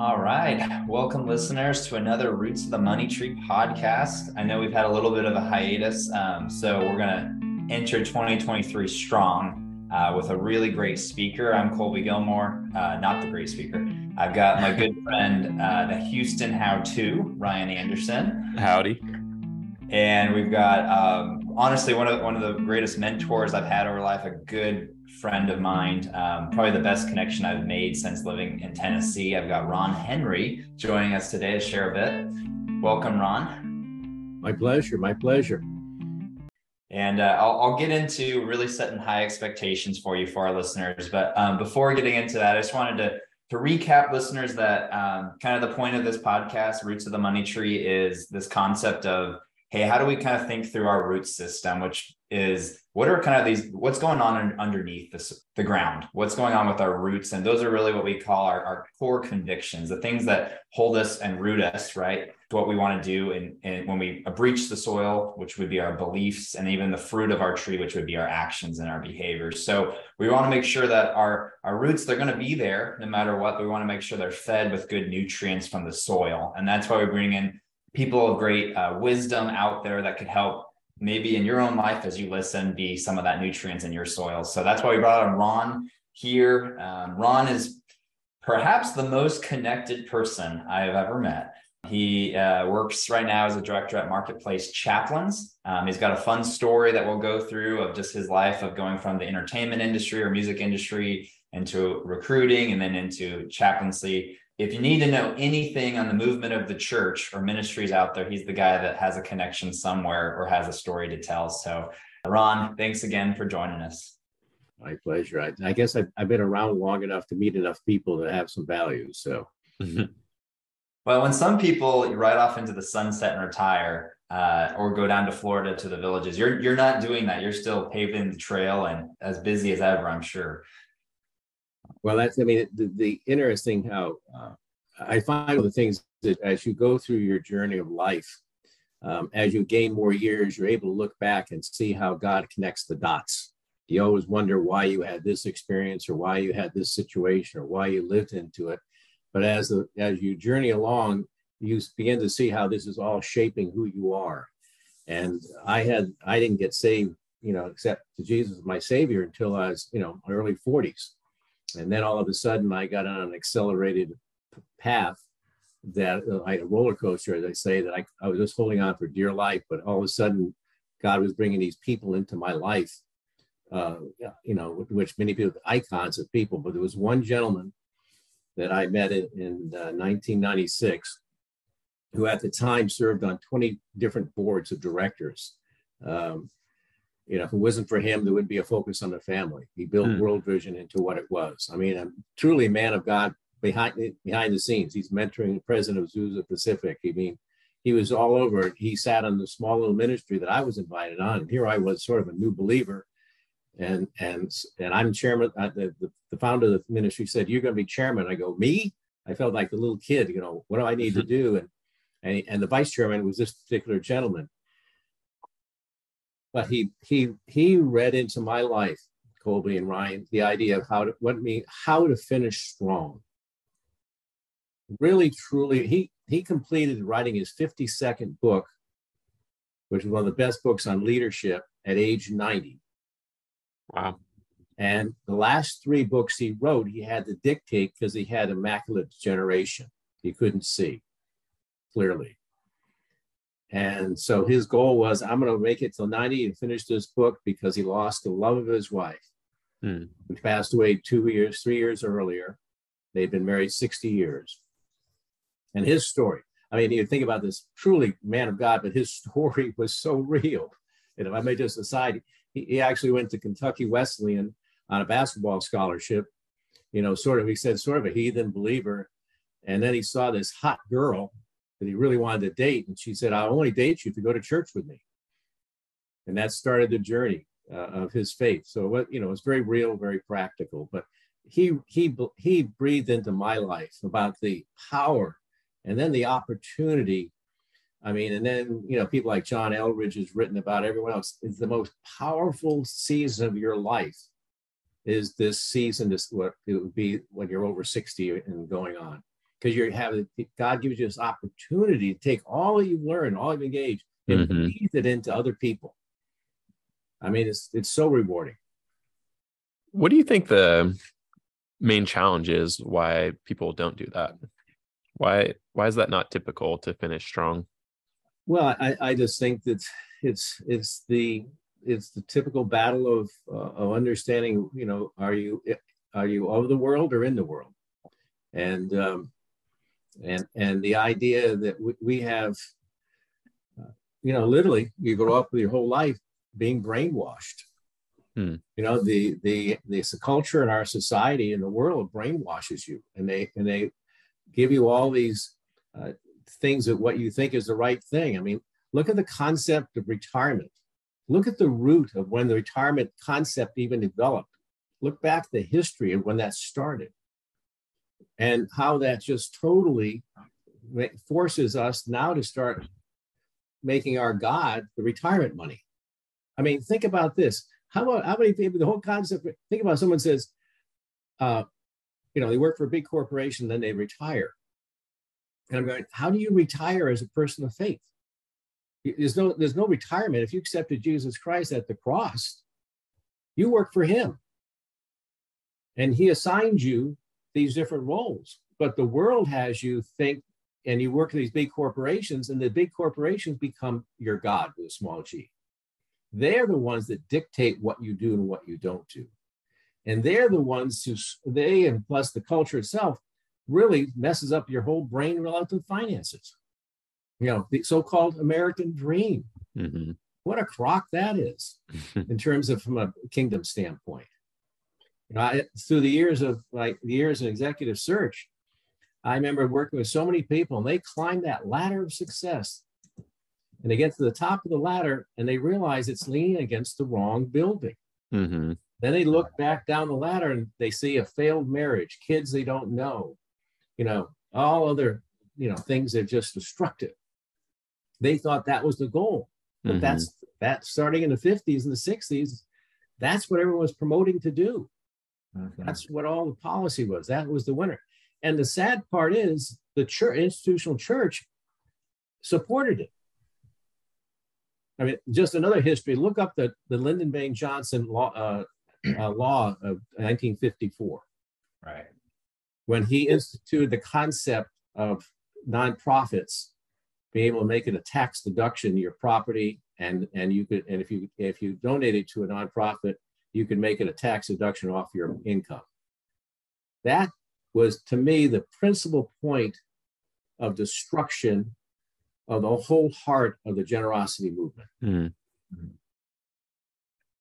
All right. Welcome, listeners, to another Roots of the Money Tree podcast. I know we've had a little bit of a hiatus, um, so we're going to enter 2023 strong uh, with a really great speaker. I'm Colby Gilmore, uh, not the great speaker. I've got my good friend, uh, the Houston How To, Ryan Anderson. Howdy. And we've got, um, honestly, one of one of the greatest mentors I've had over life, a good friend of mine, um, probably the best connection I've made since living in Tennessee. I've got Ron Henry joining us today to share a bit. Welcome, Ron. My pleasure. My pleasure. And uh, I'll, I'll, get into really setting high expectations for you for our listeners. But um, before getting into that, I just wanted to to recap listeners that um, kind of the point of this podcast, Roots of the Money Tree, is this concept of hey, how do we kind of think through our root system, which is what are kind of these, what's going on underneath this, the ground? What's going on with our roots? And those are really what we call our, our core convictions, the things that hold us and root us, right? To what we want to do. And, and when we breach the soil, which would be our beliefs, and even the fruit of our tree, which would be our actions and our behaviors. So we want to make sure that our, our roots, they're going to be there no matter what. We want to make sure they're fed with good nutrients from the soil. And that's why we bring in people of great uh, wisdom out there that could help maybe in your own life as you listen be some of that nutrients in your soil. So that's why we brought on ron here. Um, ron is perhaps the most connected person i have ever met. He uh, works right now as a director at marketplace chaplains. Um, he's got a fun story that we'll go through of just his life of going from the entertainment industry or music industry into recruiting and then into chaplaincy if you need to know anything on the movement of the church or ministries out there, he's the guy that has a connection somewhere or has a story to tell. So, Ron, thanks again for joining us. My pleasure. I, I guess I've, I've, been around long enough to meet enough people that have some values. So, well, when some people ride off into the sunset and retire, uh, or go down to Florida to the villages, you're you're not doing that. You're still paving the trail and as busy as ever, I'm sure. Well, that's, I mean, the, the interesting how uh, I find the things that as you go through your journey of life, um, as you gain more years, you're able to look back and see how God connects the dots. You always wonder why you had this experience or why you had this situation or why you lived into it. But as the, as you journey along, you begin to see how this is all shaping who you are. And I had I didn't get saved, you know, except to Jesus my Savior until I was, you know, early 40s. And then all of a sudden, I got on an accelerated path that uh, like a roller coaster, as I say, that I, I was just holding on for dear life. But all of a sudden, God was bringing these people into my life, uh, you know, which many people, icons of people. But there was one gentleman that I met in, in uh, 1996 who at the time served on 20 different boards of directors. Um, you know, if it wasn't for him, there wouldn't be a focus on the family. He built mm. World Vision into what it was. I mean, I'm truly a man of God behind behind the scenes. He's mentoring the president of Azusa Pacific. I mean, he was all over. He sat on the small little ministry that I was invited on. And here I was, sort of a new believer, and and and I'm chairman. Uh, the, the, the founder of the ministry said, "You're going to be chairman." I go, "Me?" I felt like the little kid. You know, what do I need to do? And and, and the vice chairman was this particular gentleman but he he he read into my life, Colby and Ryan, the idea of how to what mean how to finish strong. Really, truly, he he completed writing his 52nd book, which is one of the best books on leadership at age 90. Wow. And the last three books he wrote, he had to dictate because he had immaculate degeneration. He couldn't see clearly. And so his goal was, I'm going to make it till 90 and finish this book because he lost the love of his wife, hmm. who passed away two years, three years earlier. They'd been married 60 years. And his story, I mean, you think about this truly man of God, but his story was so real. And if I may just aside, he, he actually went to Kentucky Wesleyan on a basketball scholarship, you know, sort of, he said, sort of a heathen believer. And then he saw this hot girl that he really wanted to date. And she said, I'll only date you if you go to church with me. And that started the journey uh, of his faith. So what, you know, it's very real, very practical, but he, he, he breathed into my life about the power and then the opportunity. I mean, and then, you know, people like John Eldredge has written about everyone else is the most powerful season of your life is this season, this what it would be when you're over 60 and going on because you're having God gives you this opportunity to take all that you've learned, all you've engaged, and mm-hmm. breathe it into other people. I mean, it's it's so rewarding. What do you think the main challenge is why people don't do that? Why why is that not typical to finish strong? Well, I, I just think that it's it's the it's the typical battle of uh, of understanding. You know, are you are you of the world or in the world? And um, and and the idea that we, have, uh, you know, literally, you grow up with your whole life being brainwashed. Hmm. You know, the the the culture in our society in the world brainwashes you, and they and they give you all these uh, things that what you think is the right thing. I mean, look at the concept of retirement. Look at the root of when the retirement concept even developed. Look back the history of when that started and how that just totally forces us now to start making our God the retirement money. I mean, think about this. How about how many people, the whole concept, think about someone says, uh, you know, they work for a big corporation, then they retire. And I'm going, how do you retire as a person of faith? There's no, there's no retirement. If you accepted Jesus Christ at the cross, you work for him. And he assigned you these different roles. But the world has you think, and you work for these big corporations, and the big corporations become your God with a small g. They're the ones that dictate what you do and what you don't do. And they're the ones who, they and plus the culture itself, really messes up your whole brain relative to finances. You know, the so called American dream. Mm-hmm. What a crock that is in terms of from a kingdom standpoint. You know, I, through the years of like the years in executive search, I remember working with so many people and they climb that ladder of success and they get to the top of the ladder and they realize it's leaning against the wrong building. Mm-hmm. Then they look back down the ladder and they see a failed marriage, kids they don't know, you know, all other, you know, things that just destructive. They thought that was the goal. But mm-hmm. that's that starting in the 50s and the 60s, that's what everyone was promoting to do. Okay. That's what all the policy was. That was the winner. And the sad part is the church, institutional church supported it. I mean, just another history. Look up the, the Lyndon Baines Johnson law, uh, uh, law of 1954. Right. When he instituted the concept of nonprofits being able to make it a tax deduction your property and and you could and if you if you donate it to a nonprofit you can make it a tax deduction off your income. That was, to me, the principal point of destruction of the whole heart of the generosity movement. Mm-hmm.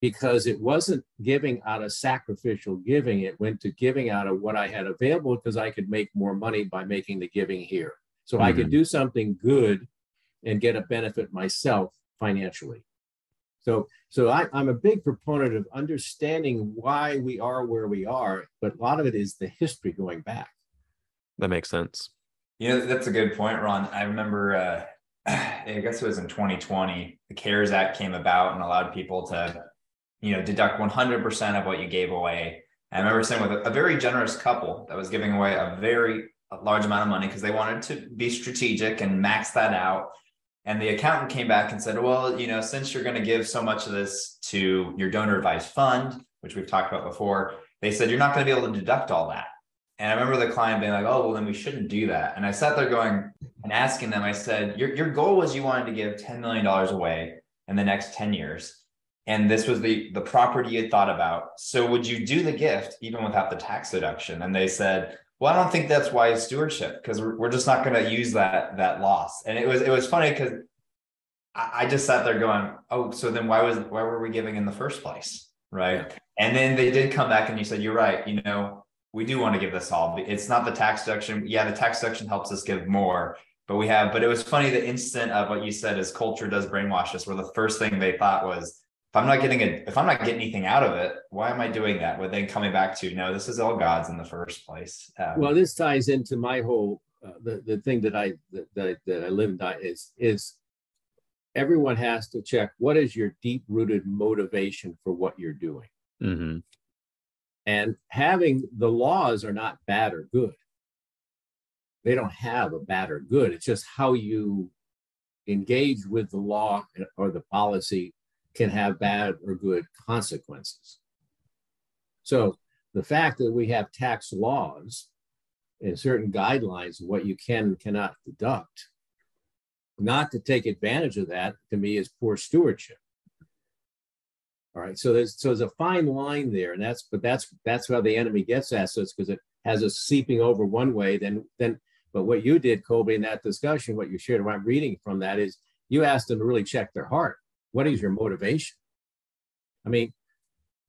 Because it wasn't giving out of sacrificial giving, it went to giving out of what I had available because I could make more money by making the giving here. So mm-hmm. I could mm-hmm. do something good and get a benefit myself financially. So, so I, am a big proponent of understanding why we are where we are, but a lot of it is the history going back. That makes sense. You know, that's a good point, Ron. I remember, uh, I guess it was in 2020, the CARES Act came about and allowed people to, you know, deduct 100% of what you gave away. And I remember sitting with a, a very generous couple that was giving away a very large amount of money because they wanted to be strategic and max that out. And the accountant came back and said, well, you know, since you're going to give so much of this to your donor advised fund, which we've talked about before, they said, you're not going to be able to deduct all that. And I remember the client being like, oh, well, then we shouldn't do that. And I sat there going and asking them, I said, your, your goal was you wanted to give $10 million away in the next 10 years. And this was the, the property you had thought about. So would you do the gift even without the tax deduction? And they said, well, I don't think that's wise stewardship because we're, we're just not going to use that that loss. And it was it was funny because I, I, just sat there going, oh, so then why was why were we giving in the first place, right? And then they did come back and you said, you're right. You know, we do want to give this all. It's not the tax deduction. Yeah, the tax deduction helps us give more, but we have. But it was funny the instant of what you said is culture does brainwash us. Where the first thing they thought was if I'm not getting it, if I'm not getting anything out of it, why am I doing that? But then coming back to no, this is all God's in the first place. Um, well, this ties into my whole uh, the the thing that I that that, that I live and die is is everyone has to check what is your deep rooted motivation for what you're doing, mm-hmm. and having the laws are not bad or good. they don't have a bad or good. It's just how you engage with the law or the policy can have bad or good consequences. So the fact that we have tax laws and certain guidelines of what you can and cannot deduct, not to take advantage of that to me is poor stewardship. All right, so there's so there's a fine line there, and that's but that's that's how the enemy gets assets because it has us seeping over one way. Then then, but what you did, Colby, in that discussion, what you shared, what I'm reading from that is you asked them to really check their heart. What is your motivation? I mean,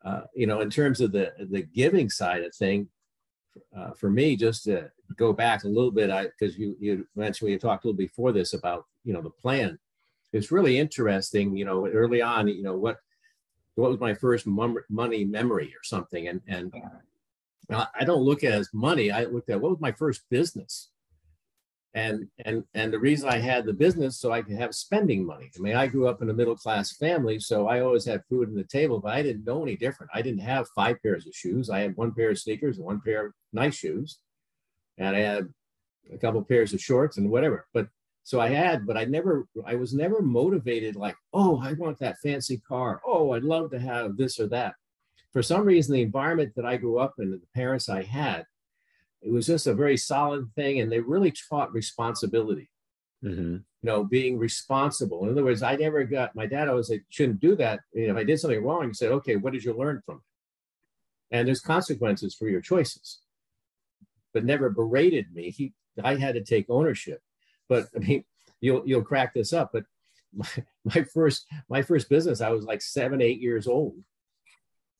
uh, you know, in terms of the the giving side of thing, uh, for me, just to go back a little bit, I because you you mentioned we talked a little before this about you know the plan. It's really interesting, you know, early on, you know what what was my first money memory or something, and and I don't look at it as money. I looked at what was my first business, and and and the reason I had the business so I could have spending money. I mean, I grew up in a middle class family, so I always had food on the table, but I didn't know any different. I didn't have five pairs of shoes. I had one pair of sneakers and one pair of nice shoes, and I had a couple pairs of shorts and whatever. But so I had, but I never, I was never motivated like, oh, I want that fancy car. Oh, I'd love to have this or that. For some reason, the environment that I grew up in, the parents I had, it was just a very solid thing and they really taught responsibility. Mm-hmm. you know being responsible. In other words i never got my dad I always said shouldn't do that. You know, if i did something wrong he said okay what did you learn from it and there's consequences for your choices. But never berated me. He i had to take ownership. But i mean you'll you'll crack this up but my, my first my first business i was like seven eight years old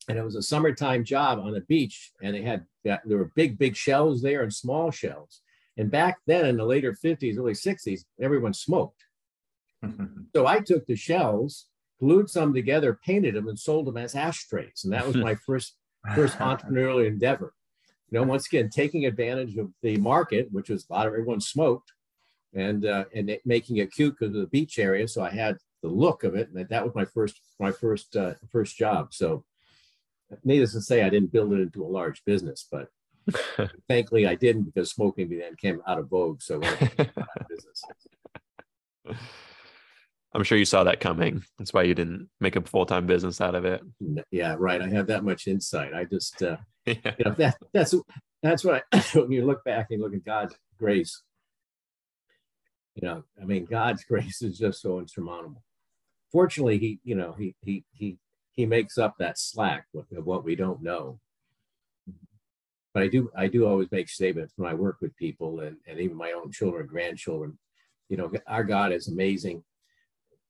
and it was a summertime job on the beach and they had there were big big shells there and small shells. And back then in the later 50s early 60s everyone smoked. So i took the shells glued some together painted them and sold them as ashtrays. And that was my first first entrepreneurial endeavor. You know once again taking advantage of the market which was a lot of everyone smoked and uh, and making it cute because of the beach area. So i had the look of it and that was my first my first uh, first job. So needless to say, I didn't build it into a large business, but thankfully I didn't because smoking then came out of vogue. So business. I'm sure you saw that coming. That's why you didn't make a full time business out of it. Yeah, right. I have that much insight. I just, uh, yeah. you know, that that's that's what I, when you look back and look at God's grace. You know, I mean, God's grace is just so insurmountable. Fortunately, he, you know, he he he he makes up that slack of what we don't know. But I do I do always make statements when I work with people and, and even my own children, grandchildren. You know, our God is amazing.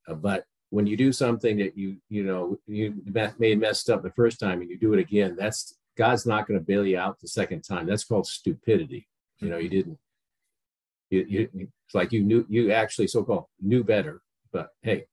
Uh, but when you do something that you you know you made messed up the first time and you do it again, that's God's not going to bail you out the second time. That's called stupidity. You know, you didn't. You, you it's like you knew you actually so-called knew better. But hey,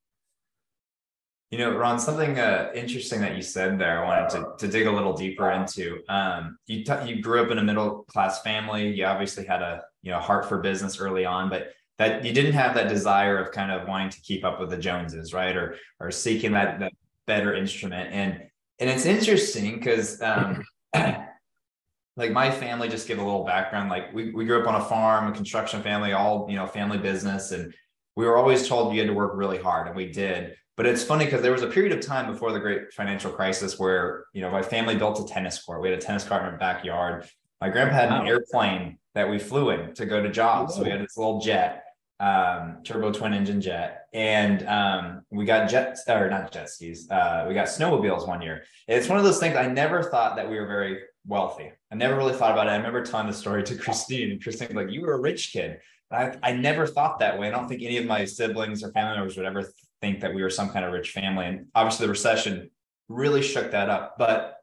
you know, Ron, something uh, interesting that you said there, I wanted to, to dig a little deeper into. Um, you t- you grew up in a middle class family. You obviously had a you know heart for business early on, but that you didn't have that desire of kind of wanting to keep up with the Joneses, right? Or or seeking that that better instrument. And and it's interesting because um, like my family, just give a little background. Like we we grew up on a farm, a construction family, all you know, family business, and we were always told you had to work really hard, and we did but it's funny because there was a period of time before the great financial crisis where, you know, my family built a tennis court. We had a tennis court in our backyard. My grandpa had an wow. airplane that we flew in to go to jobs. So we had this little jet, um, turbo twin engine jet. And um, we got jet or not jet skis. Uh, we got snowmobiles one year. It's one of those things I never thought that we were very wealthy. I never really thought about it. I remember telling the story to Christine, and Christine like, "You were a rich kid." I, I never thought that way. I don't think any of my siblings or family members would ever think that we were some kind of rich family. And obviously, the recession really shook that up. But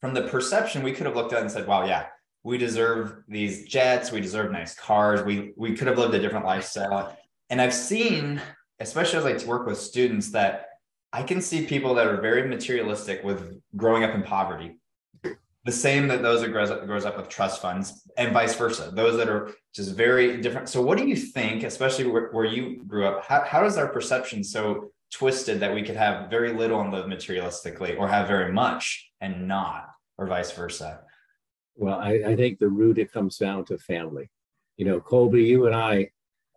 from the perception, we could have looked at and said, wow, yeah, we deserve these jets, we deserve nice cars, we, we could have lived a different lifestyle. And I've seen, especially as I work with students, that I can see people that are very materialistic with growing up in poverty the same that those that grows up, grows up with trust funds and vice versa. Those that are just very different. So what do you think especially where, where you grew up how, how is our perception so twisted that we could have very little and live materialistically or have very much and not or vice versa? Well i, I think the root it comes down to family. You know, Colby, you and I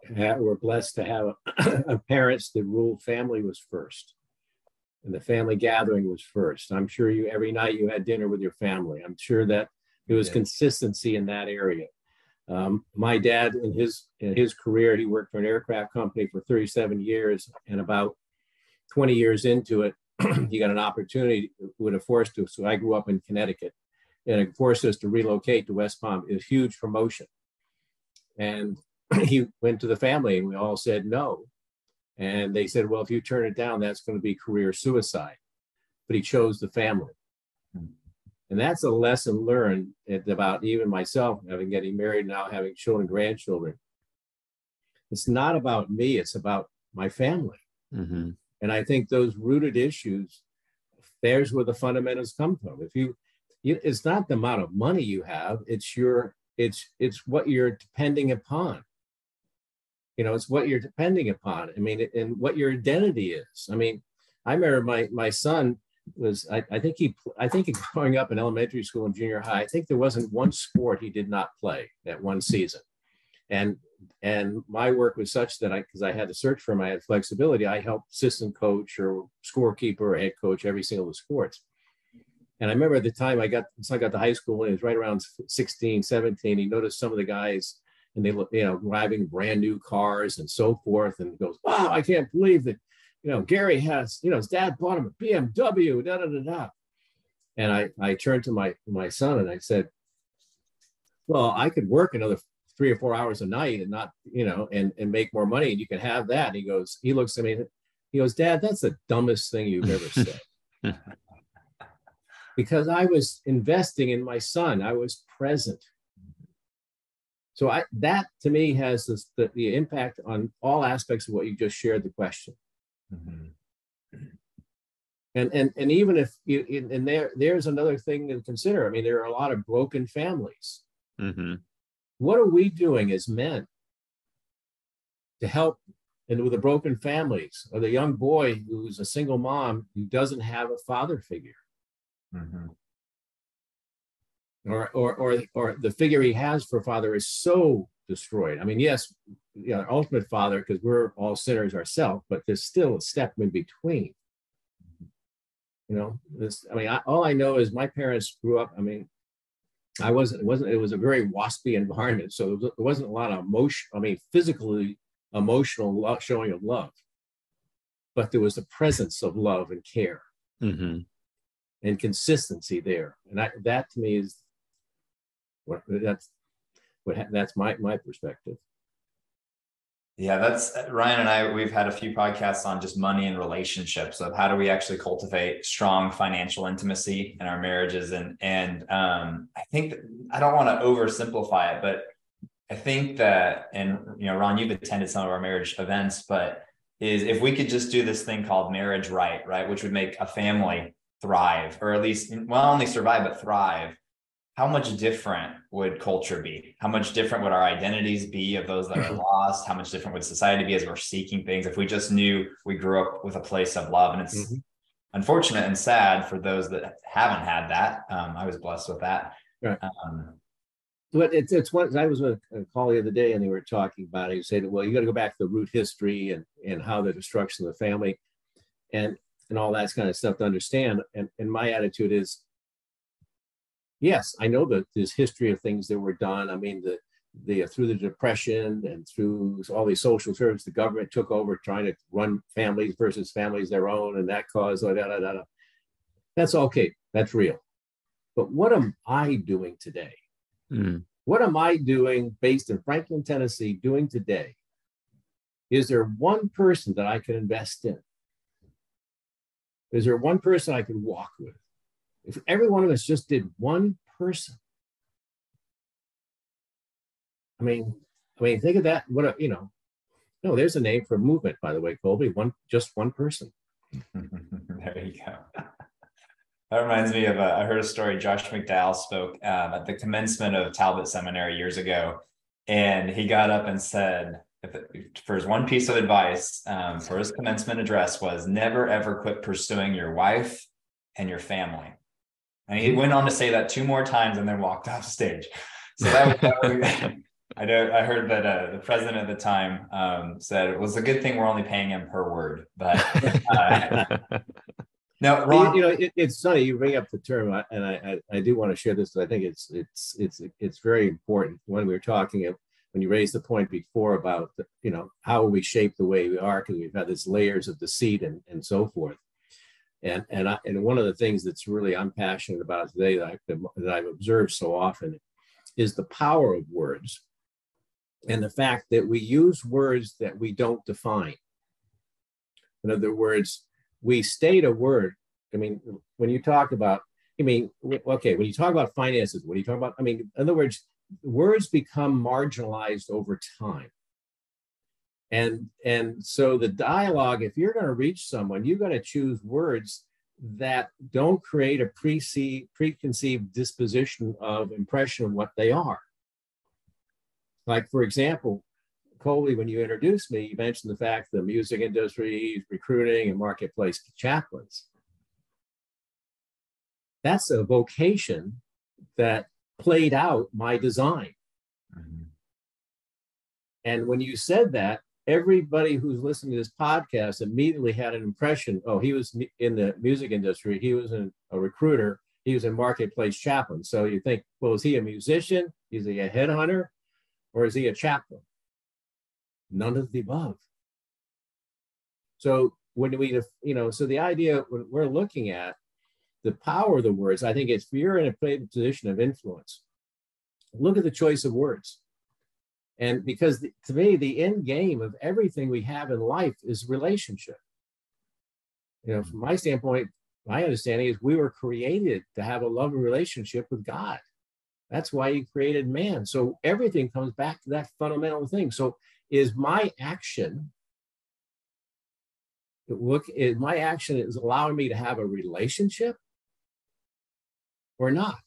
were blessed to have parents that ruled family was first and the family gathering was first. I'm sure you every night you had dinner with your family. I'm sure that there was consistency in that area. Um, my dad, in his in his career, he worked for an aircraft company for 37 years, and about 20 years into it, he got an opportunity would have forced us. So I grew up in Connecticut, and it forced us to relocate to West Palm. It was a huge promotion, and he went to the family, and we all said no. And they said, well, if you turn it down, that's going to be career suicide. But he chose the family. And that's a lesson learned about even myself having getting married now, having children, grandchildren. It's not about me, it's about my family. Mm-hmm. And I think those rooted issues, there's where the fundamentals come from. If you, you, it's not the amount of money you have, it's your, it's, it's what you're depending upon you know it's what you're depending upon. I mean and what your identity is. I mean i remember my my son was I, I think he i think growing up in elementary school and junior high i think there wasn't one sport he did not play that one season. And and my work was such that i because i had to search for him i had flexibility. I helped assistant coach or scorekeeper or head coach every single sports. And i remember at the time i got so i got to high school and he was right around 16 17 he noticed some of the guys and they look, you know, driving brand new cars and so forth. And goes, wow, I can't believe that, you know, Gary has, you know, his dad bought him a BMW, da da da da. And I, I turned to my my son and I said, well, I could work another three or four hours a night and not, you know, and and make more money, and you can have that. And he goes, he looks at me, he goes, Dad, that's the dumbest thing you've ever said. because I was investing in my son, I was present. So I, that to me has this, the, the impact on all aspects of what you just shared the question. Mm-hmm. And, and, and even if you, and there, there's another thing to consider. I mean, there are a lot of broken families. Mm-hmm. What are we doing as men to help and with the broken families or the young boy who's a single mom who doesn't have a father figure? Mm-hmm or or or or the figure he has for father is so destroyed. I mean, yes, you know, ultimate father because we're all sinners ourselves, but there's still a step in between. You know, this. I mean, I, all I know is my parents grew up. I mean, I wasn't. It wasn't. It was a very waspy environment, so there wasn't a lot of emotion. I mean, physically emotional love, showing of love, but there was the presence of love and care. Mm-hmm. And consistency there, and I, that to me is that's what that's my my perspective. Yeah, that's Ryan and I. We've had a few podcasts on just money and relationships of how do we actually cultivate strong financial intimacy in our marriages, and and um, I think that, I don't want to oversimplify it, but I think that, and you know, Ron, you've attended some of our marriage events, but is if we could just do this thing called marriage right, right, which would make a family thrive, or at least well, only survive but thrive how much different would culture be? How much different would our identities be of those that are lost? How much different would society be as we're seeking things if we just knew we grew up with a place of love? And it's mm-hmm. unfortunate and sad for those that haven't had that. Um, I was blessed with that. Right. Um, but it's it's what I was with a call the other day and they were talking about it. He said, well, you got to go back to the root history and and how the destruction of the family and and all that kind of stuff to understand. And and my attitude is yes, I know that there's history of things that were done. I mean, the the through the depression and through all these social services, the government took over trying to run families versus families their own, and that caused da, da, da, da. That's okay. That's real. But what am I doing today? Mm. What am I doing based in Franklin, Tennessee, doing today? Is there one person that I can invest in? Is there one person I can walk with? If every one of us just did one person, I mean, I mean, think of that. What a you know, no, there's a name for a movement, by the way, Colby. One, just one person. there you go. That reminds me of a, I heard a story. Josh McDowell spoke um, at the commencement of Talbot Seminary years ago, and he got up and said, it, for his one piece of advice um, for his commencement address was never ever quit pursuing your wife and your family. And he went on to say that two more times and then walked off stage. So that was, that was I know. I heard that uh, the president at the time um, said it was a good thing we're only paying him per word. But uh, no, Ron, you know, it, it's funny you bring up the term, and I, I, I do want to share this. I think it's it's it's it's very important when we were talking when you raised the point before about the, you know how we shape the way we are because we've had these layers of deceit and and so forth. And and I, and one of the things that's really I'm passionate about today that, I, that I've observed so often is the power of words and the fact that we use words that we don't define. In other words, we state a word. I mean, when you talk about, I mean, okay, when you talk about finances, what are you talking about? I mean, in other words, words become marginalized over time. And, and so the dialogue, if you're going to reach someone, you've got to choose words that don't create a pre- preconceived disposition of impression of what they are. Like, for example, Colby, when you introduced me, you mentioned the fact the music industry, is recruiting, and marketplace chaplains. That's a vocation that played out my design. Mm-hmm. And when you said that, everybody who's listening to this podcast immediately had an impression oh, he was in the music industry, he was a recruiter, he was a marketplace chaplain. So you think, well, is he a musician? Is he a headhunter? Or is he a chaplain? None of the above. So when we, you know, so the idea when we're looking at the power of the words, I think if you're in a position of influence, look at the choice of words. And because the, to me, the end game of everything we have in life is relationship. You know, from my standpoint, my understanding is we were created to have a loving relationship with God. That's why he created man. So everything comes back to that fundamental thing. So is my action look is my action is allowing me to have a relationship or not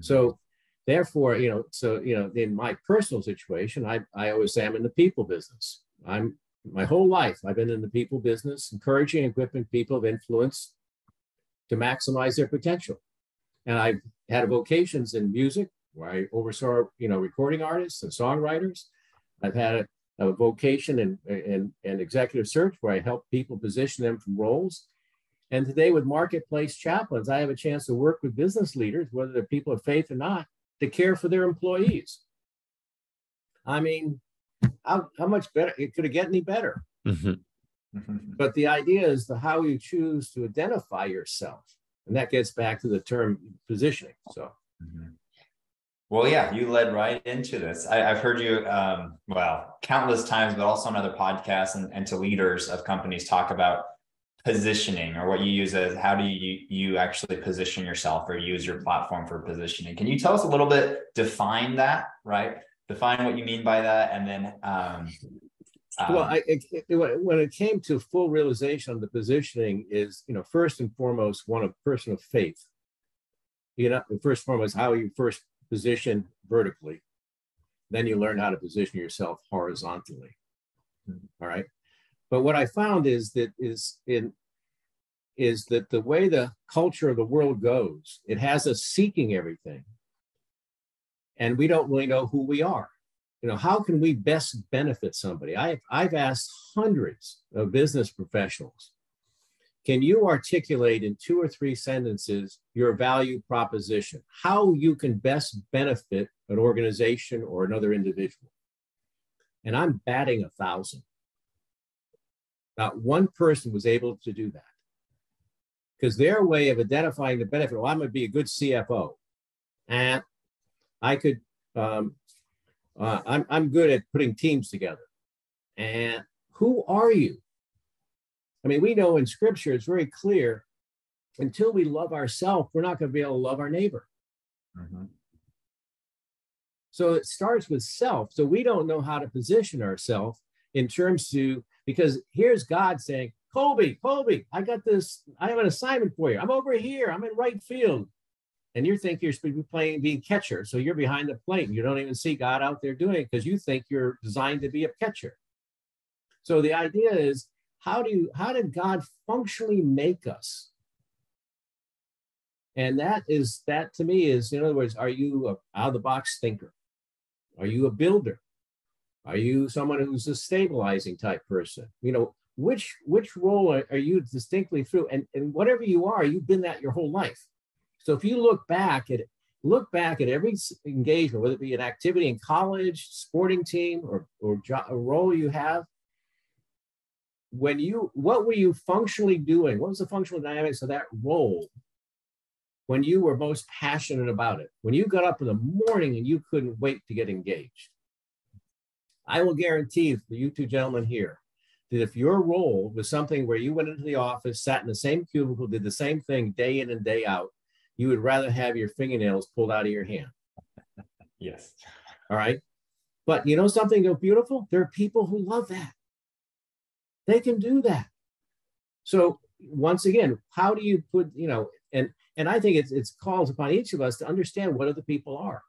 so therefore you know so you know in my personal situation i i always say i'm in the people business. I'm my whole life i've been in the people business encouraging and equipping people of influence to maximize their potential. And i've had vocations in music where i oversaw you know recording artists and songwriters. I've had a, a vocation and, and executive search where I help people position them from roles. And today with marketplace chaplains, I have a chance to work with business leaders, whether they're people of faith or not, to care for their employees. I mean, how, how much better it could it get any better? Mm-hmm. but the idea is the how you choose to identify yourself. And that gets back to the term positioning. So mm-hmm. Well, yeah, you led right into this. I, have heard you, um, well, countless times, but also on other podcasts and, and to leaders of companies talk about positioning or what you use as how do you you actually position yourself or use your platform for positioning can you tell us a little bit define that right define what you mean by that and then um, um well I, it, when it came to full realization of the positioning is you know first and foremost one of person of faith you know first and foremost how you first position vertically. Then you learn how to position yourself horizontally. All right. But what I found is that is in is that the way the culture of the world goes, it has us seeking everything. And we don't really know who we are. You know, how can we best benefit somebody? I've, I've asked hundreds of business professionals can you articulate in two or three sentences your value proposition, how you can best benefit an organization or another individual? And I'm batting a thousand. Not one person was able to do that because their way of identifying the benefit, well, I'm going to be a good CFO. And I could, um, uh, I'm, I'm good at putting teams together. And who are you? I mean, we know in scripture, it's very clear until we love ourselves, we're not going to be able to love our neighbor. Mm-hmm. So it starts with self. So we don't know how to position ourselves in terms to, because here's God saying, Colby, Colby, I got this, I have an assignment for you. I'm over here, I'm in right field. And you think you're supposed to be playing being catcher. So you're behind the plate you don't even see God out there doing it because you think you're designed to be a catcher. So the idea is how do you how did god functionally make us and that is that to me is in other words are you a out of the box thinker Are you a builder? Are you someone who's a stabilizing type person? You know, which which role are, are you distinctly through? And, and whatever you are, you've been that your whole life. So if you look back at look back at every engagement, whether it be an activity in college, sporting team, or or jo- a role you have, when you what were you functionally doing? What was the functional dynamics of that role when you were most passionate about it? When you got up in the morning and you couldn't wait to get engaged? I will guarantee for you two gentlemen here that if your role was something where you went into the office, sat in the same cubicle, did the same thing day in and day out, you would rather have your fingernails pulled out of your hand. Yes. All right. But you know something beautiful? There are people who love that. They can do that. So once again, how do you put, you know, and and I think it's it's calls upon each of us to understand what other people are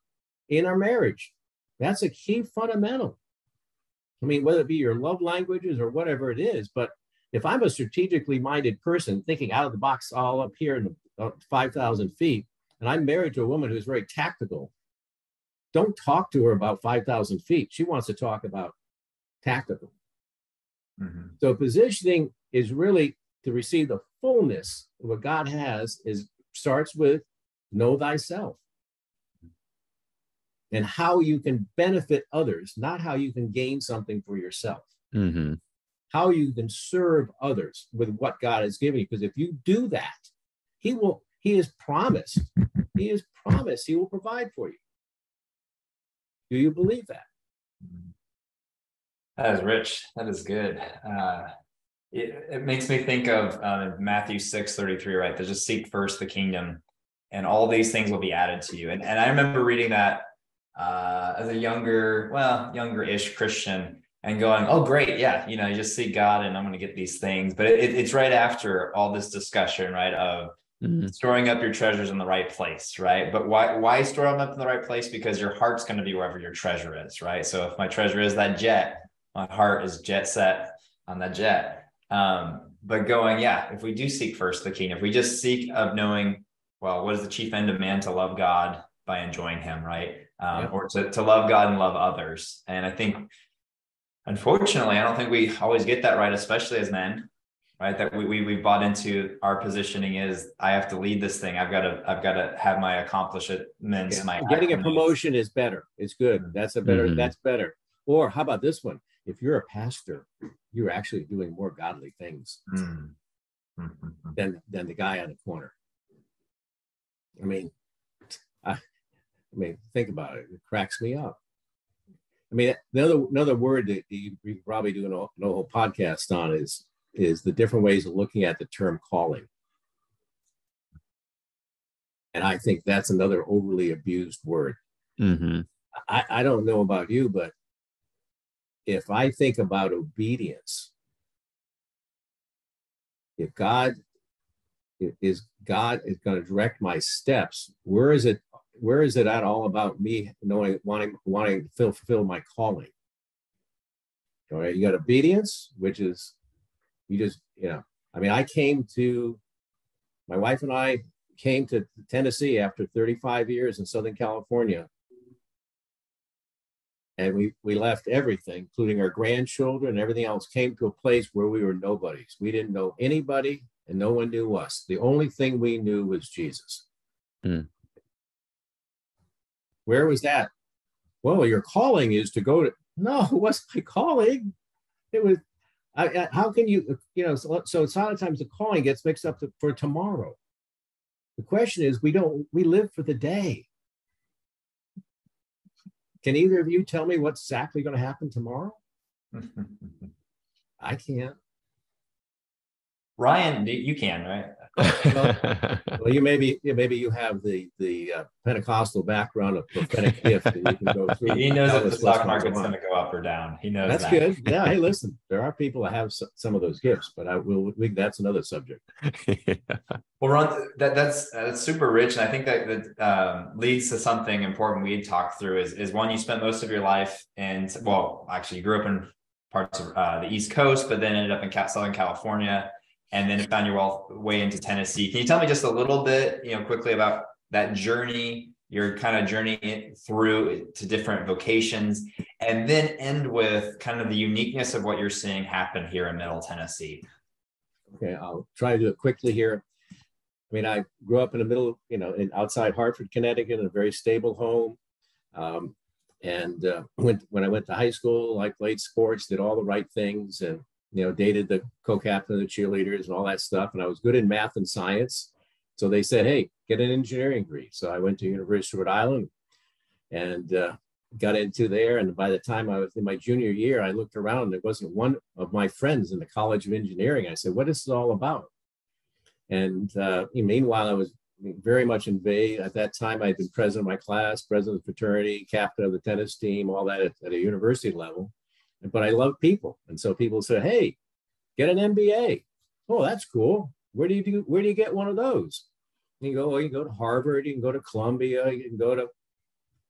in our marriage. That's a key fundamental. I mean, whether it be your love languages or whatever it is, but if I'm a strategically minded person thinking out of the box all up here in the uh, 5,000 feet, and I'm married to a woman who's very tactical, don't talk to her about 5,000 feet. She wants to talk about tactical. Mm-hmm. So positioning is really to receive the fullness of what God has is starts with know thyself and how you can benefit others, not how you can gain something for yourself. Mm-hmm. How you can serve others with what God has given you. Because if you do that, He will, He has promised, He has promised He will provide for you. Do you believe that? That is rich. That is good. Uh, it, it makes me think of uh, Matthew 6 33, right? To just seek first the kingdom and all these things will be added to you. And, and I remember reading that uh, as a younger, well, younger-ish Christian, and going, "Oh, great, yeah, you know, you just see God, and I'm going to get these things." But it, it's right after all this discussion, right, of mm-hmm. storing up your treasures in the right place, right? But why why store them up in the right place? Because your heart's going to be wherever your treasure is, right? So if my treasure is that jet, my heart is jet set on that jet. Um, but going, yeah, if we do seek first the king, if we just seek of knowing, well, what is the chief end of man to love God by enjoying Him, right? Um, yeah. or to, to love God and love others. And I think, unfortunately, I don't think we always get that right, especially as men, right? That we, we, we bought into our positioning is I have to lead this thing. I've got to, I've got to have my accomplishments. Yeah. My getting a promotion is better. It's good. Mm-hmm. That's a better, mm-hmm. that's better. Or how about this one? If you're a pastor, you're actually doing more godly things mm-hmm. than, than the guy on the corner. I mean, I, I mean, think about it. It cracks me up. I mean, another another word that you, you probably do a, a whole podcast on is is the different ways of looking at the term calling. And I think that's another overly abused word. Mm-hmm. I, I don't know about you, but if I think about obedience, if God is God is going to direct my steps, where is it where is it at all about me knowing wanting wanting to fulfill my calling? All right, you got obedience, which is you just you know. I mean, I came to my wife and I came to Tennessee after 35 years in Southern California, and we we left everything, including our grandchildren and everything else. Came to a place where we were nobodies. We didn't know anybody, and no one knew us. The only thing we knew was Jesus. Mm. Where was that? Well, your calling is to go to. No, it wasn't my calling. It was. I, I, how can you, you know? So, so a lot of times the calling gets mixed up to, for tomorrow. The question is, we don't. We live for the day. Can either of you tell me what's exactly going to happen tomorrow? I can't. Ryan, you can, right? Well, well, you maybe maybe you have the the uh, Pentecostal background of prophetic gift, and you can go through. He knows that the stock market's going to go up or down. He knows that's that. good. Yeah. Hey, listen, there are people that have some of those gifts, but I will. We, that's another subject. yeah. Well, Ron, that that's that's super rich, and I think that that um, leads to something important we talked through. Is is one you spent most of your life, and well, actually, you grew up in parts of uh, the East Coast, but then ended up in Southern California and then found your way into Tennessee. Can you tell me just a little bit, you know, quickly about that journey, your kind of journey through to different vocations, and then end with kind of the uniqueness of what you're seeing happen here in Middle Tennessee. Okay, I'll try to do it quickly here. I mean, I grew up in the middle, you know, in outside Hartford, Connecticut, in a very stable home. Um, and uh, went, when I went to high school, I played sports, did all the right things, and you know, dated the co-captain of the cheerleaders and all that stuff. And I was good in math and science. So they said, hey, get an engineering degree. So I went to University of Rhode Island and uh, got into there. And by the time I was in my junior year, I looked around. And there wasn't one of my friends in the College of Engineering. I said, what is this all about? And uh, meanwhile, I was very much in Bay. At that time, I'd been president of my class, president of the fraternity, captain of the tennis team, all that at, at a university level but I love people. And so people say, hey, get an MBA. Oh, that's cool. Where do you do, where do you get one of those? And you go, well, you can go to Harvard, you can go to Columbia, you can go to,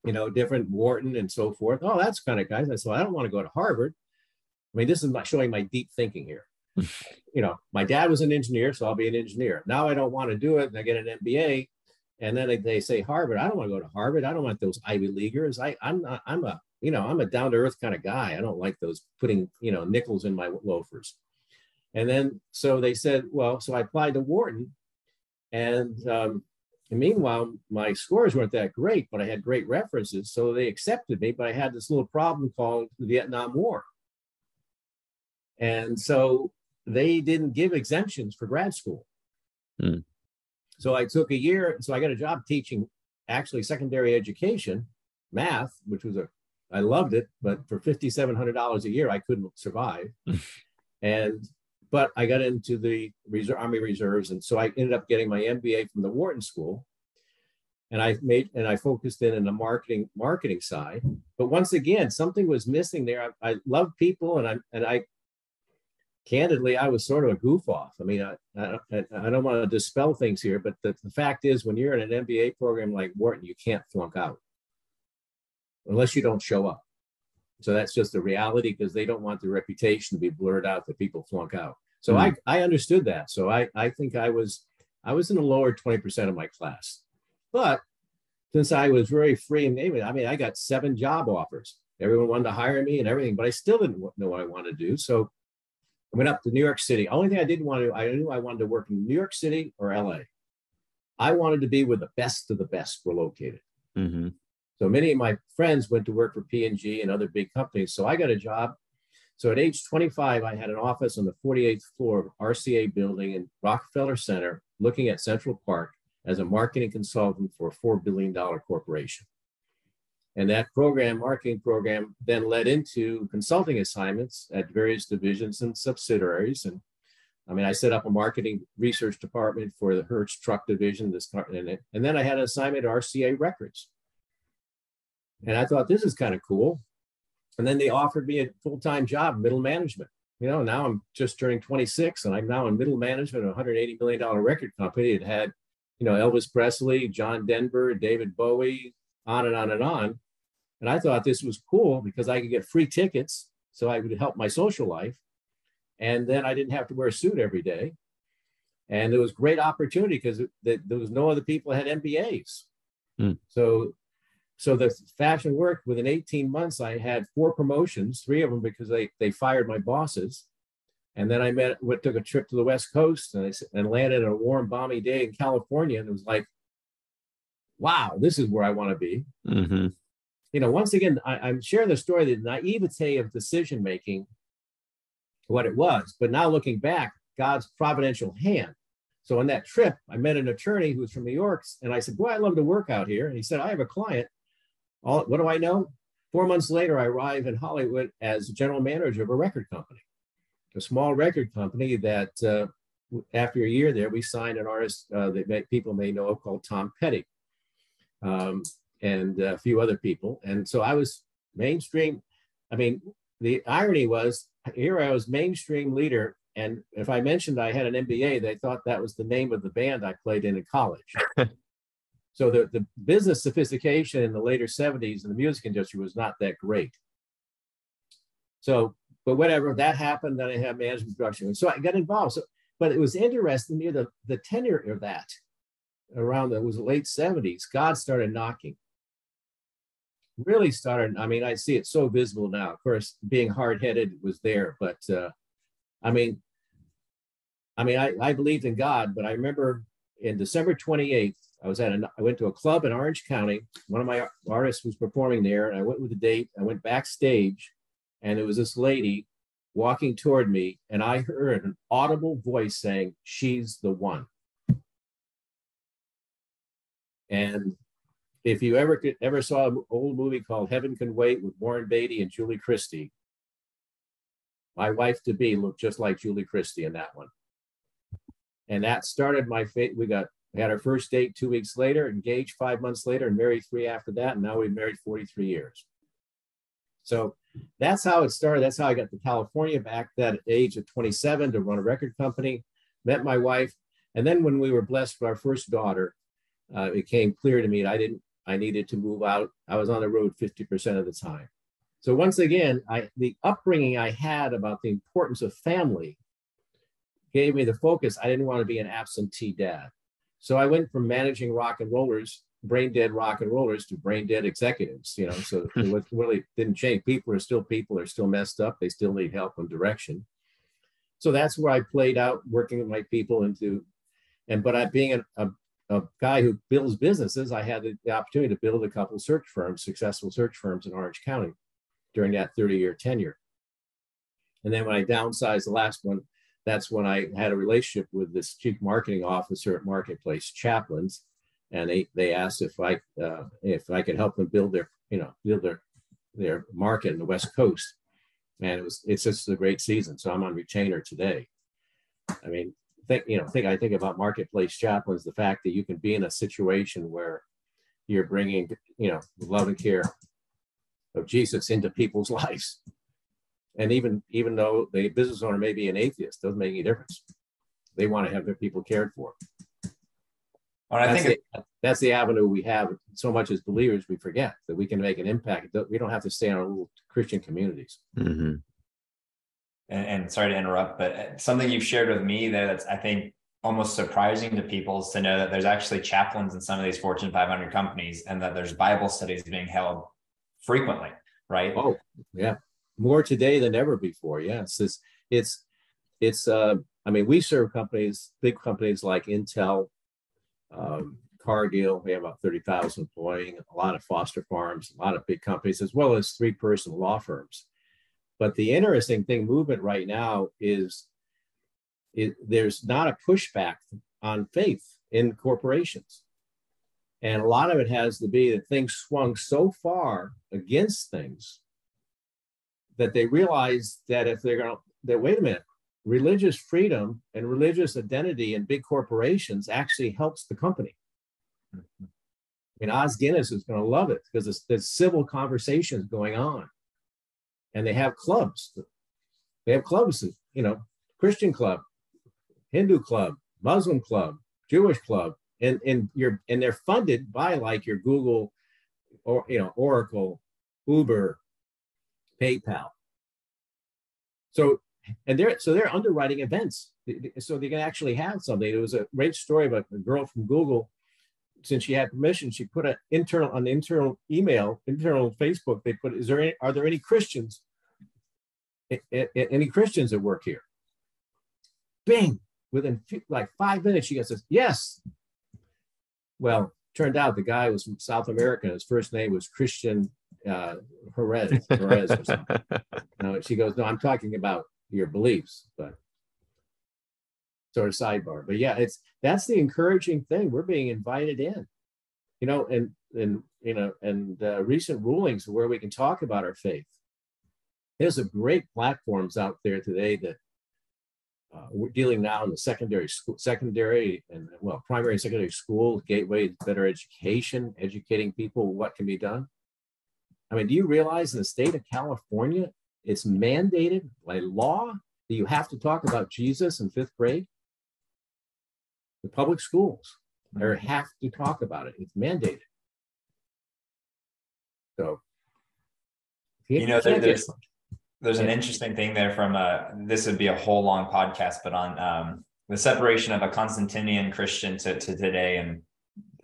you know, different Wharton and so forth. Oh, that's kind of guys. I said, well, I don't want to go to Harvard. I mean, this is showing my deep thinking here. you know, my dad was an engineer, so I'll be an engineer. Now I don't want to do it, and I get an MBA, and then they, they say Harvard. I don't want to go to Harvard. I don't want those Ivy Leaguers. I, I'm not. I'm a you know, I'm a down to earth kind of guy. I don't like those putting, you know, nickels in my loafers. And then, so they said, well, so I applied to Wharton. And, um, and meanwhile, my scores weren't that great, but I had great references. So they accepted me, but I had this little problem called the Vietnam War. And so they didn't give exemptions for grad school. Hmm. So I took a year. So I got a job teaching actually secondary education, math, which was a I loved it, but for $5,700 a year, I couldn't survive. and, but I got into the reserve, Army Reserves. And so I ended up getting my MBA from the Wharton School. And I made, and I focused in on the marketing, marketing side. But once again, something was missing there. I, I love people and I, and I, candidly, I was sort of a goof off. I mean, I, I, I don't want to dispel things here, but the, the fact is when you're in an MBA program like Wharton, you can't flunk out unless you don't show up. So that's just the reality because they don't want the reputation to be blurred out that people flunk out. So mm. I, I understood that. So I, I think I was I was in the lower 20% of my class. But since I was very free and I mean, I got seven job offers. Everyone wanted to hire me and everything, but I still didn't know what I wanted to do. So I went up to New York City. Only thing I didn't want to, do, I knew I wanted to work in New York City or LA. I wanted to be where the best of the best were located. Mm-hmm. So many of my friends went to work for P&G and other big companies. So I got a job. So at age 25, I had an office on the 48th floor of RCA building in Rockefeller Center, looking at Central Park as a marketing consultant for a $4 billion corporation. And that program, marketing program, then led into consulting assignments at various divisions and subsidiaries. And I mean, I set up a marketing research department for the Hertz truck division, this, and, and then I had an assignment at RCA Records and I thought this is kind of cool. And then they offered me a full time job, middle management. You know, now I'm just turning 26 and I'm now in middle management of a $180 million record company. It had, you know, Elvis Presley, John Denver, David Bowie, on and on and on. And I thought this was cool because I could get free tickets so I would help my social life. And then I didn't have to wear a suit every day. And it was great opportunity because there was no other people that had MBAs. Mm. So so the fashion worked within 18 months i had four promotions three of them because they they fired my bosses and then i met went, took a trip to the west coast and, I, and landed on a warm balmy day in california and it was like wow this is where i want to be mm-hmm. you know once again I, i'm sharing the story the naivete of decision making what it was but now looking back god's providential hand so on that trip, I met an attorney who was from New York, and I said, "Boy, I love to work out here." And he said, "I have a client all, what do I know? Four months later, I arrive in Hollywood as general manager of a record company, a small record company that uh, after a year there, we signed an artist uh, that may, people may know called Tom Petty um, and a few other people. And so I was mainstream. I mean, the irony was here I was mainstream leader. And if I mentioned I had an MBA, they thought that was the name of the band I played in in college. So the, the business sophistication in the later 70s in the music industry was not that great. So, but whatever, that happened. Then I had management production. And so I got involved. So, but it was interesting near the, the tenure of that. around the, it was late 70s, God started knocking. Really started, I mean, I see it so visible now. Of course, being hard-headed was there, but uh, I mean, I mean, I, I believed in God, but I remember in December 28th, I was at a, I went to a club in Orange County. One of my artists was performing there, and I went with a date. I went backstage, and it was this lady walking toward me, and I heard an audible voice saying, "She's the one." And if you ever could, ever saw an old movie called Heaven Can Wait with Warren Beatty and Julie Christie, my wife to be looked just like Julie Christie in that one. And that started my fate. We got we had our first date two weeks later, engaged five months later, and married three after that. And now we've married 43 years. So that's how it started. That's how I got to California back that age of 27 to run a record company, met my wife. And then when we were blessed with our first daughter, uh, it became clear to me that I didn't, I needed to move out. I was on the road 50% of the time. So once again, I, the upbringing I had about the importance of family gave me the focus. I didn't want to be an absentee dad. So I went from managing rock and rollers, brain dead rock and rollers, to brain dead executives. You know, so it really didn't change. People are still people, are still messed up. They still need help and direction. So that's where I played out working with my people into, and but I being a, a, a guy who builds businesses, I had the, the opportunity to build a couple search firms, successful search firms in Orange County during that 30 year tenure. And then when I downsized the last one, that's when I had a relationship with this chief marketing officer at Marketplace Chaplains, and they they asked if I uh, if I could help them build their you know build their their market in the West Coast, and it was it's just a great season. So I'm on retainer today. I mean, think you know think I think about Marketplace Chaplains, the fact that you can be in a situation where you're bringing you know love and care of Jesus into people's lives and even even though the business owner may be an atheist, doesn't make any difference. They want to have their people cared for. Well, I that's think the, that's the avenue we have. So much as believers, we forget that we can make an impact. We don't have to stay in our little Christian communities. Mm-hmm. And, and, sorry to interrupt, but uh, something you've shared with me there that's I think almost surprising to people is to know that there's actually chaplains in some of these Fortune 500 companies, and that there's Bible studies being held frequently. Right? Oh, yeah more today than ever before. Yes, it's it's it's. Uh, I mean, we serve companies, big companies like Intel, um, Cargill. We have about thirty thousand employees. A lot of foster farms, a lot of big companies, as well as three-person law firms. But the interesting thing, movement right now is, it, there's not a pushback on faith in corporations. And a lot of it has to be that things swung so far against things that they realize that if they're going to, that wait a minute, religious freedom and religious identity in big corporations actually helps the company. I mean, Os Guinness is going to love it because there's civil conversations going on. And they have clubs. They have clubs, you know, Christian club, Hindu club, Muslim club, Jewish club, and and you're and they're funded by like your Google or you know Oracle, Uber, PayPal. So, and they're so they're underwriting events, so they can actually have something. There was a great story about a girl from Google. Since she had permission, she put an internal on internal email, internal Facebook. They put, "Is there any, are there any Christians? Any Christians that work here?" Bing! Within like five minutes, she gets this. Yes. Well, turned out the guy was from South America. His first name was Christian uh, Jerez, Jerez or something. no, she goes, no, I'm talking about your beliefs, but sort of sidebar. But yeah, it's that's the encouraging thing. We're being invited in, you know, and and you know, and uh, recent rulings where we can talk about our faith. There's a great platforms out there today that uh, we're dealing now in the secondary school, secondary and well, primary and secondary school, gateway better education, educating people what can be done. I mean, do you realize in the state of California, it's mandated by law that you have to talk about Jesus in fifth grade? The public schools are have to talk about it. It's mandated. So, you know, there, there's there's an interesting thing there from a this would be a whole long podcast, but on um, the separation of a Constantinian Christian to, to today and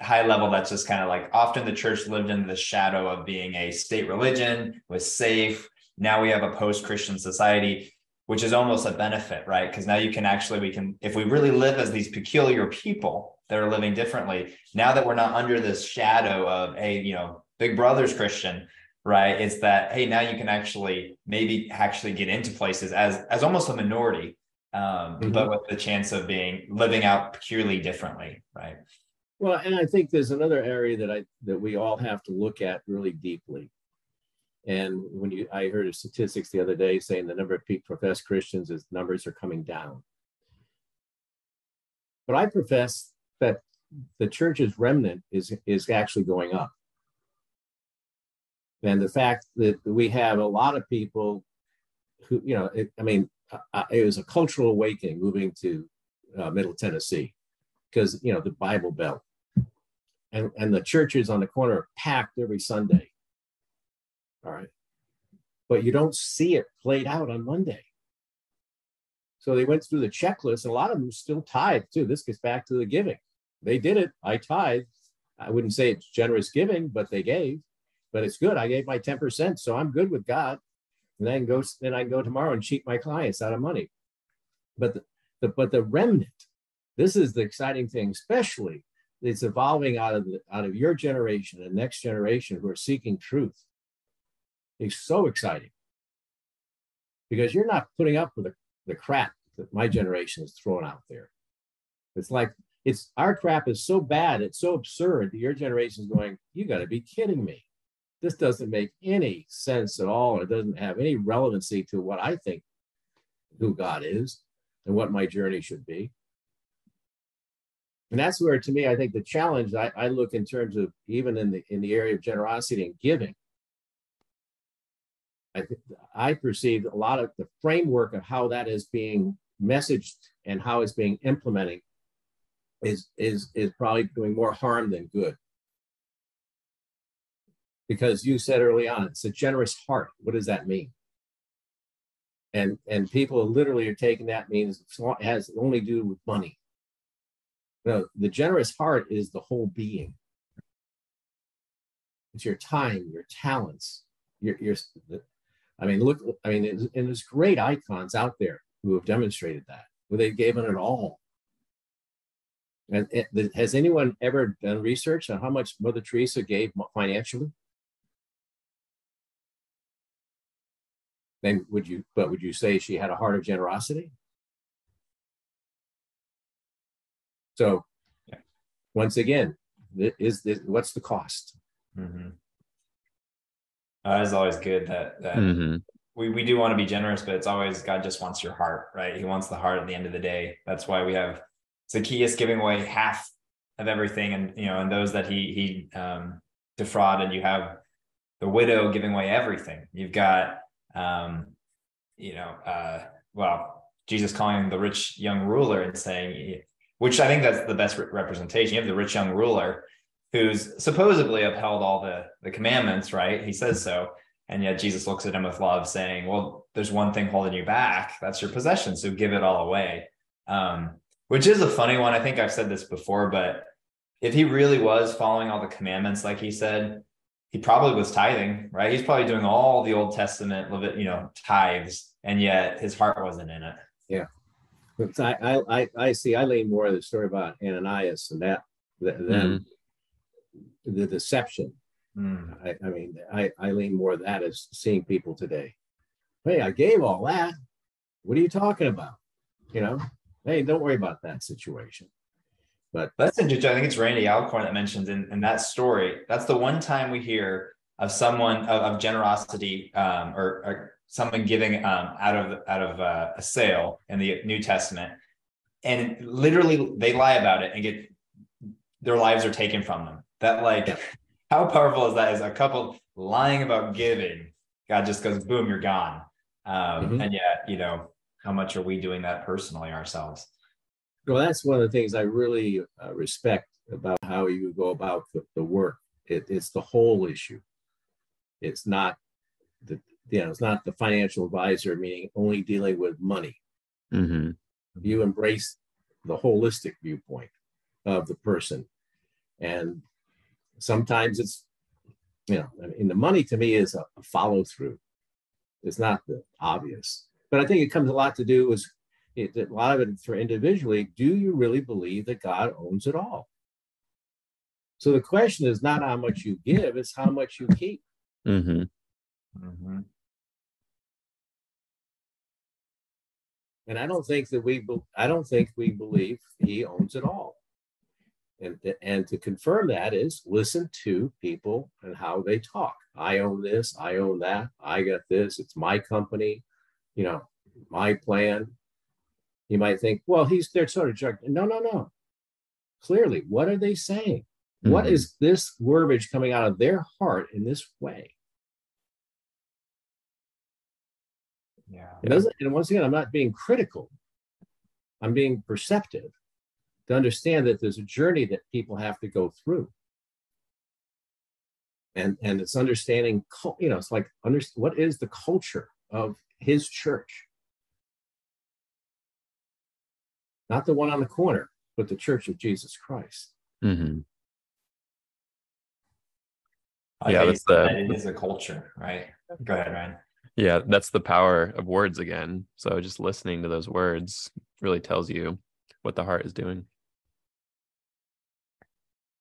high level that's just kind of like often the church lived in the shadow of being a state religion was safe. Now we have a post-christian society which is almost a benefit right? Because now you can actually we can if we really live as these peculiar people that are living differently now that we're not under this shadow of a you know big brother's christian right it's that hey now you can actually maybe actually get into places as as almost a minority um, mm-hmm. but with the chance of being living out purely differently right well, and I think there's another area that I that we all have to look at really deeply. And when you, I heard a statistics the other day saying the number of professed Christians is numbers are coming down. But I profess that the church's remnant is is actually going up. And the fact that we have a lot of people who, you know, it, I mean, uh, it was a cultural awakening moving to uh, Middle Tennessee because you know the Bible Belt and, and the churches on the corner are packed every Sunday. All right. But you don't see it played out on Monday. So they went through the checklist, and a lot of them still tithe too. This gets back to the giving. They did it. I tithe. I wouldn't say it's generous giving, but they gave. But it's good. I gave my 10%, so I'm good with God. And then go then I go tomorrow and cheat my clients out of money. But the, the but the remnant, this is the exciting thing, especially it's evolving out of out of your generation and next generation who are seeking truth is so exciting because you're not putting up with the, the crap that my generation is throwing out there. It's like it's our crap is so bad, it's so absurd that your generation is going, you got to be kidding me. This doesn't make any sense at all. It doesn't have any relevancy to what I think who God is and what my journey should be and that's where to me i think the challenge I, I, look in terms of even in the in the area of generosity and giving. I i perceive a lot of the framework of how that is being messaged and how it's being implemented is is is probably doing more harm than good. Because you said early on it's a generous heart. What does that mean? And and people literally are taking that means it has only to do with money no, the generous heart is the whole being. It's your time, your talents, your, your I mean, look, I mean, and there's great icons out there who have demonstrated that, where they've given it all. And has anyone ever done research on how much Mother Teresa gave financially? Then would you, but would you say she had a heart of generosity? So yeah. once again, is this, what's the cost? Mm-hmm. Uh, it's always good that, that mm-hmm. we, we do want to be generous, but it's always God just wants your heart, right? He wants the heart at the end of the day. That's why we have Zacchaeus giving away half of everything, and you know, and those that he he um, defrauded. You have the widow giving away everything. You've got um, you know, uh, well, Jesus calling the rich young ruler and saying, which I think that's the best representation. You have the rich young ruler who's supposedly upheld all the, the commandments, right? He says so. And yet Jesus looks at him with love, saying, Well, there's one thing holding you back. That's your possession. So give it all away. Um, which is a funny one. I think I've said this before, but if he really was following all the commandments, like he said, he probably was tithing, right? He's probably doing all the Old Testament, you know, tithes, and yet his heart wasn't in it. Yeah. I, I, I see. I lean more of the story about Ananias and that than mm. the deception. Mm. I, I, mean, I, I lean more of that as seeing people today. Hey, I gave all that. What are you talking about? You know, hey, don't worry about that situation. But that's interesting. I think it's Randy Alcorn that mentions in, in that story. That's the one time we hear of someone of, of generosity um, or, or someone giving um, out of out of uh, a sale in the New Testament, and literally they lie about it and get their lives are taken from them. That like, yeah. how powerful is that? Is a couple lying about giving? God just goes boom, you're gone. Um, mm-hmm. And yet, you know, how much are we doing that personally ourselves? Well, that's one of the things I really uh, respect about how you go about the, the work. It, it's the whole issue. It's not the, you know, it's not the financial advisor, meaning only dealing with money. Mm-hmm. You embrace the holistic viewpoint of the person. And sometimes it's, you know, I mean, the money to me is a, a follow through. It's not the obvious, but I think it comes a lot to do with it, a lot of it for individually. Do you really believe that God owns it all? So the question is not how much you give; it's how much you keep. Mm-hmm. Mm-hmm. And I don't think that we, I don't think we believe He owns it all. And, and to confirm that is listen to people and how they talk. I own this, I own that, I got this, it's my company, you know, my plan. You might think, well, he's they're sort of jerk. No, no, no. Clearly, what are they saying? Mm-hmm. What is this verbiage coming out of their heart in this way? Yeah. It doesn't, and once again, I'm not being critical. I'm being perceptive to understand that there's a journey that people have to go through. And and it's understanding, you know, it's like under, what is the culture of his church? Not the one on the corner, but the church of Jesus Christ. Mm-hmm. yeah, that's the it is a culture, right? Go ahead, Ryan. Yeah, that's the power of words again. So just listening to those words really tells you what the heart is doing.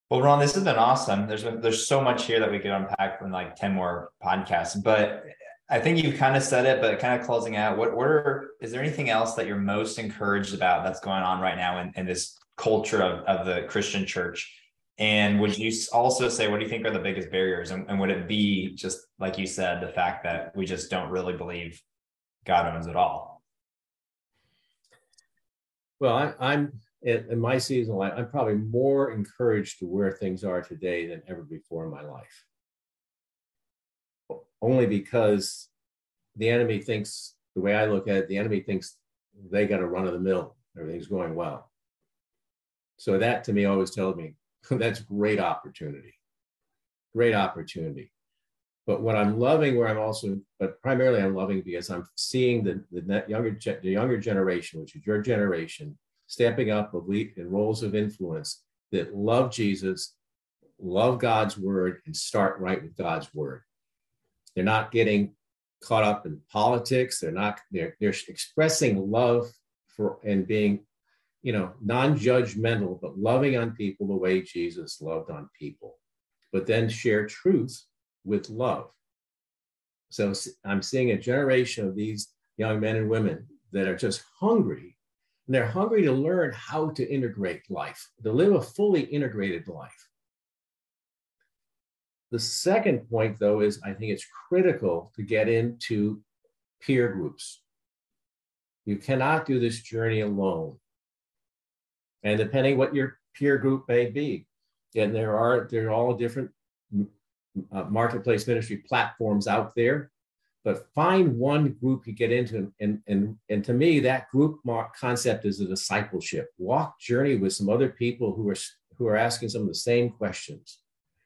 Well, Ron, this has been awesome. There's been, there's so much here that we could unpack from like 10 more podcasts, but I think you've kind of said it, but kind of closing out, what, what are, is there anything else that you're most encouraged about that's going on right now in, in this culture of, of the Christian church? And would you also say, what do you think are the biggest barriers? And, and would it be just like you said, the fact that we just don't really believe God owns it all? Well, I'm in, in my season life, I'm probably more encouraged to where things are today than ever before in my life. Only because the enemy thinks, the way I look at it, the enemy thinks they got a run of the mill, everything's going well. So that to me always tells me that's great opportunity. Great opportunity. But what I'm loving, where I'm also, but primarily I'm loving because I'm seeing the, the younger the younger generation, which is your generation, stepping up in roles of influence that love Jesus, love God's word, and start right with God's word. They're not getting caught up in politics. They're not, they're, they're expressing love for and being, you know, non-judgmental, but loving on people the way Jesus loved on people, but then share truth with love. So I'm seeing a generation of these young men and women that are just hungry and they're hungry to learn how to integrate life, to live a fully integrated life. The second point, though, is I think it's critical to get into peer groups. You cannot do this journey alone. And depending what your peer group may be, and there are there are all different uh, marketplace ministry platforms out there but find one group you get into and and and to me that group concept is a discipleship. Walk journey with some other people who are who are asking some of the same questions.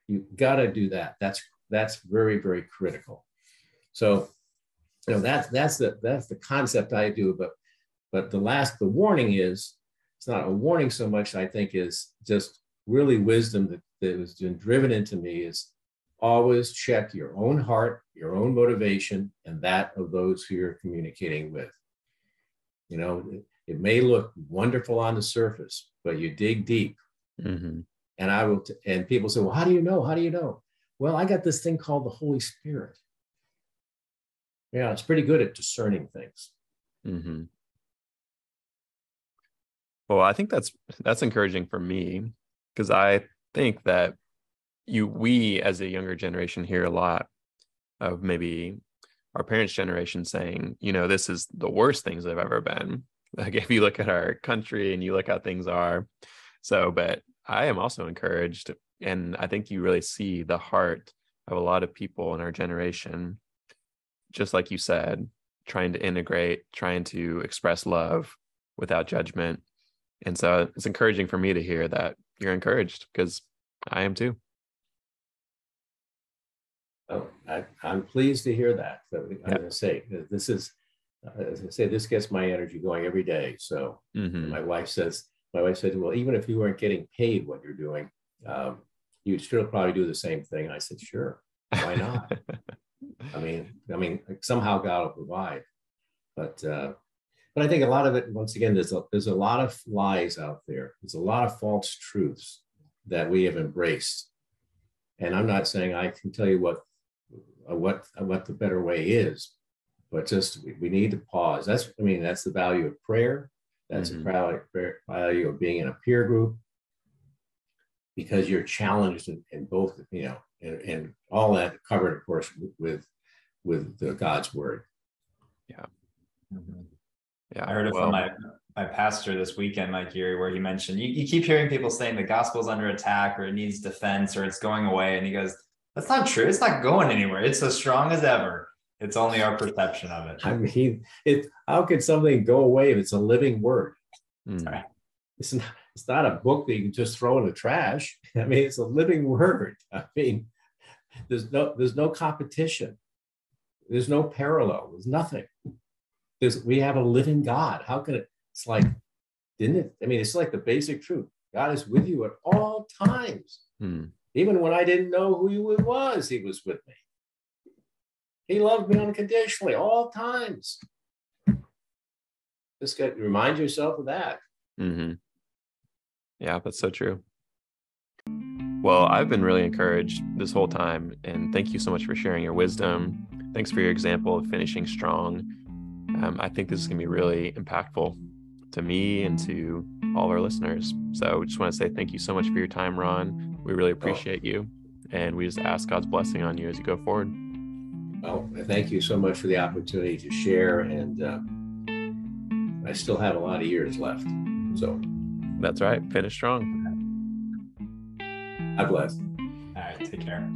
You got to do that. That's that's very very critical. So you know that's that's the that's the concept i do but but the last the warning is it's not a warning so much i think is just really wisdom that, that has been driven into me is always check your own heart, your own motivation, and that of those who you're communicating with. You know, it, may look wonderful on the surface, but you dig deep. Mm-hmm. And I will, t- and people say, well, how do you know? How do you know? Well, I got this thing called the Holy Spirit. Yeah, it's pretty good at discerning things. Mm-hmm. Well, I think that's that's encouraging for me because I think that you we as a younger generation hear a lot of maybe our parents generation saying you know this is the worst things they've ever been. Like if you look at our country and you look how things are. So but i am also encouraged and i think you really see the heart of a lot of people in our generation just like you said trying to integrate trying to express love without judgment and so it's encouraging for me to hear that you're encouraged because i am too Oh, I, am pleased to hear that. So I'm going to say this is, uh, as I say, this gets my energy going every day. So mm-hmm. my wife says, my wife said, well, even if you weren't getting paid what you're doing, um, you'd still probably do the same thing. I said, sure, why not? I mean, I mean, somehow God will provide, but uh, but I think a lot of it, once again, there's a, there's a lot of lies out there. There's a lot of false truths that we have embraced, and I'm not saying I can tell you what what what the better way is, but just we need to pause. That's I mean that's the value of prayer. That's mm-hmm. the value of being in a peer group because you're challenged in, in both, you know, and, and, all that covered, of course, with with the God's word. Yeah. Mm-hmm. Yeah. I heard it well, from my my pastor this weekend, Mike Erre, where he mentioned you, you keep hearing people saying the gospel's under attack or it needs defense or it's going away. And he goes, That's not true. It's not going anywhere. It's as strong as ever. It's only our perception of it. I mean, it how could something go away if it's a living word? Mm. It's not it's not a book that you can just throw in the trash. I mean, it's a living word. I mean, there's no there's no competition. There's no parallel. There's nothing. There's, we have a living God. How can it? It's like, didn't it? I mean, it's like the basic truth. God is with you at all times. Hmm. Even when I didn't know who He was, He was with me. He loved me unconditionally all times. Just get remind yourself of that. Mm-hmm. Yeah, that's so true. Well, I've been really encouraged this whole time, and thank you so much for sharing your wisdom. Thanks for your example of finishing strong. Um, I think this is going to be really impactful to me and to all of our listeners. So, just want to say thank you so much for your time, Ron. We really appreciate oh. you, and we just ask God's blessing on you as you go forward. Well, thank you so much for the opportunity to share, and uh, I still have a lot of years left. So. That's right. Finish strong. God bless. All right. Take care.